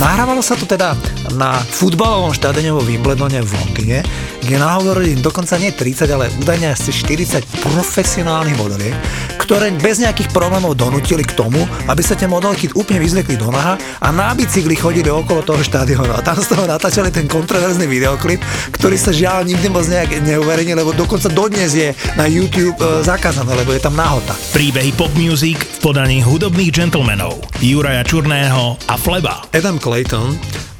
Nahrávalo sa to teda na futbalovom štadióne vo Wimbledone v Londýne, kde nahovorili dokonca nie 30, ale údajne asi 40 profesionálnych modeliek, ktoré bez nejakých problémov donútili k tomu, aby sa tie modelky úplne vyzliekli do naha a na bicykli chodili okolo toho štadiónu. A tam z toho natáčali ten kontroverzný videoklip, ktorý sa žiaľ nikdy moc nejak neuverejnil, lebo dokonca dodnes je na YouTube e, zakázané, lebo je tam nahota. Príbehy pop music v podaní hudobných gentlemanov Juraja Čurného a Fleba. Adam Clayton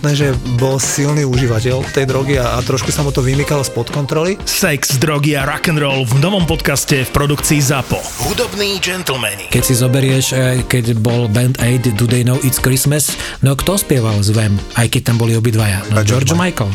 evidentné, že bol silný užívateľ tej drogy a, a trošku sa mu to vymykalo spod kontroly. Sex, drogy a rock and roll v novom podcaste v produkcii ZAPO. Hudobný gentlemani. Keď si zoberieš, e, keď bol Band Aid Do They Know It's Christmas, no kto spieval z Vem, aj keď tam boli obidvaja? No, George Michael.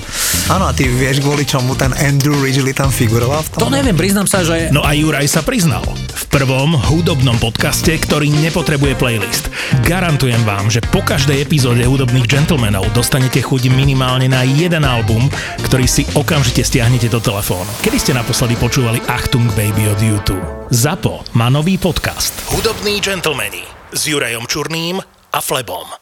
Áno, a ty vieš, kvôli čomu ten Andrew Ridgely tam figuroval v tom? To neviem, priznám sa, že... No a Juraj sa priznal. V prvom hudobnom podcaste, ktorý nepotrebuje playlist. Garantujem vám, že po každej epizóde hudobných gentlemanov dostanete chuť minimálne na jeden album, ktorý si okamžite stiahnete do telefónu. Kedy ste naposledy počúvali Achtung Baby od YouTube? ZAPO má nový podcast Hudobní gentlemani s Jurajom Čurným a Flebom.